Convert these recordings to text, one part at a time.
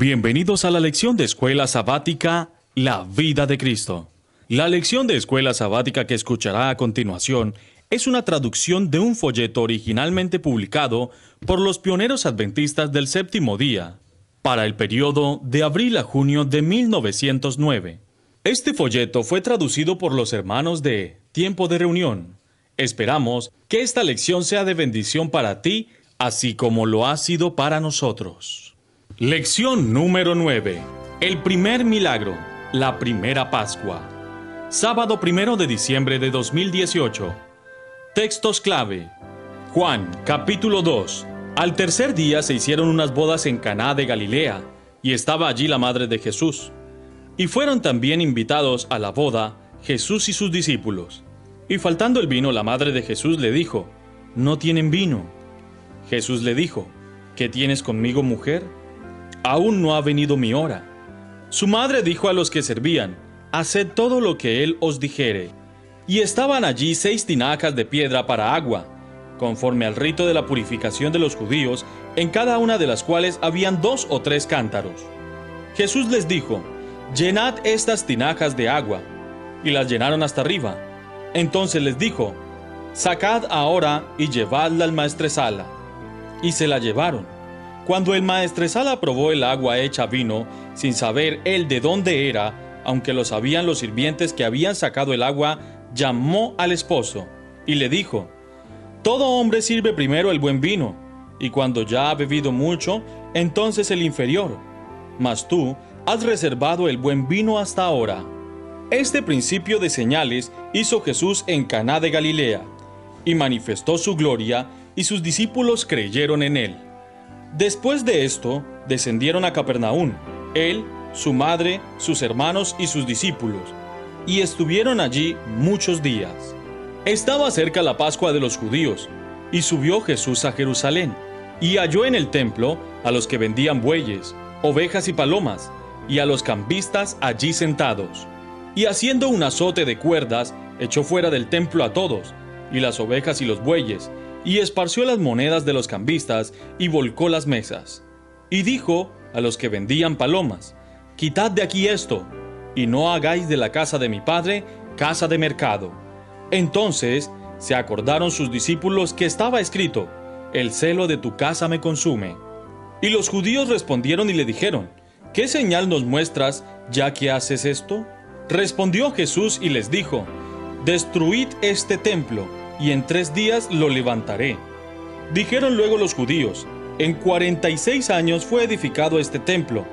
Bienvenidos a la lección de Escuela Sabática La vida de Cristo. La lección de Escuela Sabática que escuchará a continuación es una traducción de un folleto originalmente publicado por los pioneros adventistas del séptimo día, para el periodo de abril a junio de 1909. Este folleto fue traducido por los hermanos de Tiempo de Reunión. Esperamos que esta lección sea de bendición para ti, así como lo ha sido para nosotros. Lección número 9. El primer milagro. La primera Pascua. Sábado primero de diciembre de 2018. Textos clave. Juan, capítulo 2. Al tercer día se hicieron unas bodas en Caná de Galilea, y estaba allí la madre de Jesús. Y fueron también invitados a la boda Jesús y sus discípulos. Y faltando el vino, la madre de Jesús le dijo, No tienen vino. Jesús le dijo, ¿Qué tienes conmigo, mujer? Aún no ha venido mi hora. Su madre dijo a los que servían, Haced todo lo que él os dijere. Y estaban allí seis tinajas de piedra para agua, conforme al rito de la purificación de los judíos, en cada una de las cuales habían dos o tres cántaros. Jesús les dijo, Llenad estas tinajas de agua, y las llenaron hasta arriba. Entonces les dijo, Sacad ahora y llevadla al maestresala. Y se la llevaron. Cuando el maestresala probó el agua hecha vino, sin saber él de dónde era, aunque lo sabían los sirvientes que habían sacado el agua, llamó al esposo y le dijo, Todo hombre sirve primero el buen vino, y cuando ya ha bebido mucho, entonces el inferior. Mas tú has reservado el buen vino hasta ahora. Este principio de señales hizo Jesús en Caná de Galilea, y manifestó su gloria, y sus discípulos creyeron en él. Después de esto, descendieron a Capernaum, él, su madre, sus hermanos y sus discípulos, y estuvieron allí muchos días. Estaba cerca la Pascua de los judíos, y subió Jesús a Jerusalén, y halló en el templo a los que vendían bueyes, ovejas y palomas, y a los cambistas allí sentados. Y haciendo un azote de cuerdas, echó fuera del templo a todos, y las ovejas y los bueyes, y esparció las monedas de los cambistas y volcó las mesas. Y dijo a los que vendían palomas, Quitad de aquí esto, y no hagáis de la casa de mi padre casa de mercado. Entonces se acordaron sus discípulos que estaba escrito, El celo de tu casa me consume. Y los judíos respondieron y le dijeron, ¿Qué señal nos muestras ya que haces esto? Respondió Jesús y les dijo, Destruid este templo, y en tres días lo levantaré. Dijeron luego los judíos, en cuarenta y seis años fue edificado este templo,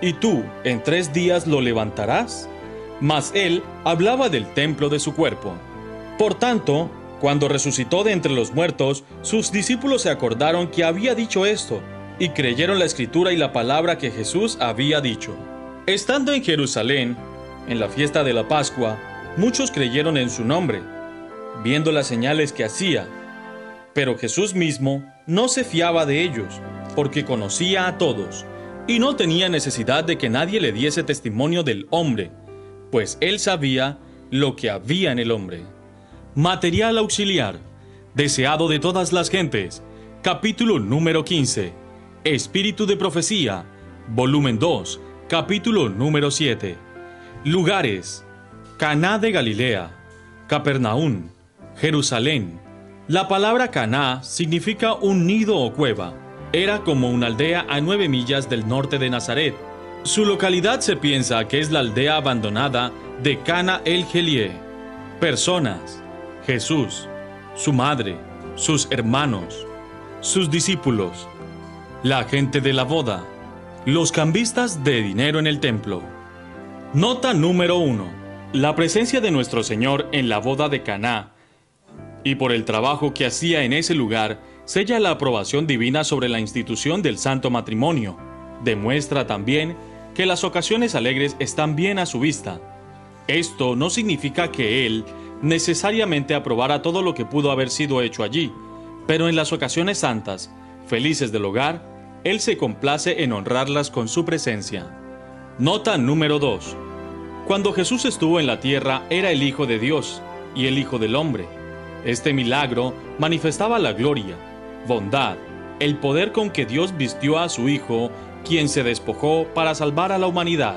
y tú en tres días lo levantarás. Mas él hablaba del templo de su cuerpo. Por tanto, cuando resucitó de entre los muertos, sus discípulos se acordaron que había dicho esto, y creyeron la escritura y la palabra que Jesús había dicho. Estando en Jerusalén, en la fiesta de la Pascua, muchos creyeron en su nombre viendo las señales que hacía. Pero Jesús mismo no se fiaba de ellos, porque conocía a todos, y no tenía necesidad de que nadie le diese testimonio del hombre, pues él sabía lo que había en el hombre. Material auxiliar, deseado de todas las gentes, capítulo número 15, Espíritu de Profecía, volumen 2, capítulo número 7. Lugares, Caná de Galilea, Capernaum, Jerusalén. La palabra Caná significa un nido o cueva. Era como una aldea a nueve millas del norte de Nazaret. Su localidad se piensa que es la aldea abandonada de Cana el Gelie. Personas: Jesús, su madre, sus hermanos, sus discípulos, la gente de la boda, los cambistas de dinero en el templo. Nota número 1. La presencia de nuestro Señor en la boda de Caná y por el trabajo que hacía en ese lugar, sella la aprobación divina sobre la institución del santo matrimonio. Demuestra también que las ocasiones alegres están bien a su vista. Esto no significa que él necesariamente aprobara todo lo que pudo haber sido hecho allí, pero en las ocasiones santas, felices del hogar, él se complace en honrarlas con su presencia. Nota número 2. Cuando Jesús estuvo en la tierra era el Hijo de Dios y el Hijo del Hombre. Este milagro manifestaba la gloria, bondad, el poder con que Dios vistió a su Hijo quien se despojó para salvar a la humanidad.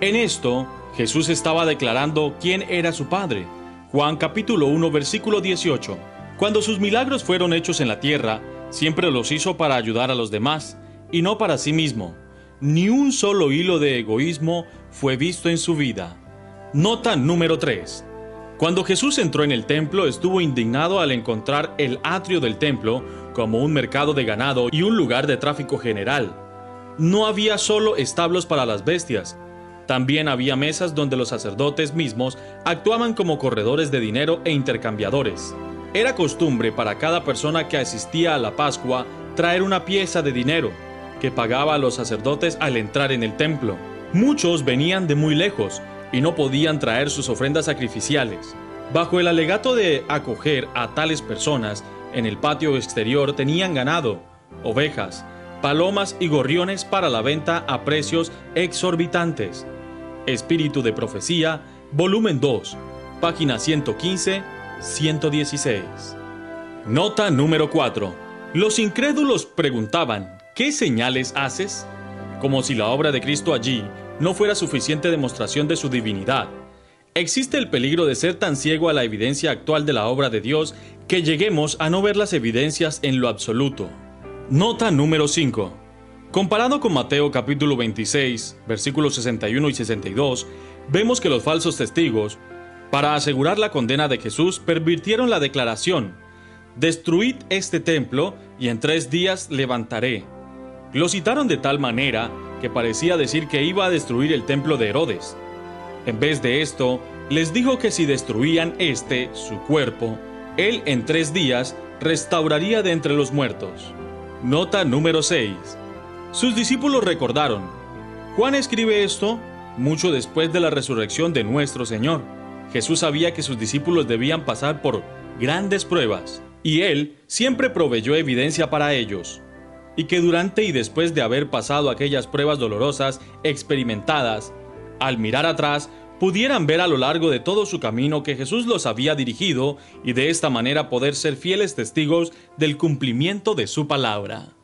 En esto, Jesús estaba declarando quién era su Padre. Juan capítulo 1 versículo 18. Cuando sus milagros fueron hechos en la tierra, siempre los hizo para ayudar a los demás, y no para sí mismo. Ni un solo hilo de egoísmo fue visto en su vida. Nota número 3. Cuando Jesús entró en el templo estuvo indignado al encontrar el atrio del templo como un mercado de ganado y un lugar de tráfico general. No había solo establos para las bestias, también había mesas donde los sacerdotes mismos actuaban como corredores de dinero e intercambiadores. Era costumbre para cada persona que asistía a la Pascua traer una pieza de dinero, que pagaba a los sacerdotes al entrar en el templo. Muchos venían de muy lejos, y no podían traer sus ofrendas sacrificiales. Bajo el alegato de acoger a tales personas, en el patio exterior tenían ganado, ovejas, palomas y gorriones para la venta a precios exorbitantes. Espíritu de Profecía, volumen 2, página 115-116. Nota número 4. Los incrédulos preguntaban, ¿qué señales haces? Como si la obra de Cristo allí no fuera suficiente demostración de su divinidad. Existe el peligro de ser tan ciego a la evidencia actual de la obra de Dios que lleguemos a no ver las evidencias en lo absoluto. Nota número 5. Comparado con Mateo capítulo 26, versículos 61 y 62, vemos que los falsos testigos, para asegurar la condena de Jesús, pervirtieron la declaración, Destruid este templo y en tres días levantaré. Lo citaron de tal manera que parecía decir que iba a destruir el templo de Herodes. En vez de esto, les dijo que si destruían este, su cuerpo, él en tres días restauraría de entre los muertos. Nota número 6. Sus discípulos recordaron. Juan escribe esto mucho después de la resurrección de nuestro Señor. Jesús sabía que sus discípulos debían pasar por grandes pruebas, y él siempre proveyó evidencia para ellos y que durante y después de haber pasado aquellas pruebas dolorosas experimentadas, al mirar atrás, pudieran ver a lo largo de todo su camino que Jesús los había dirigido y de esta manera poder ser fieles testigos del cumplimiento de su palabra.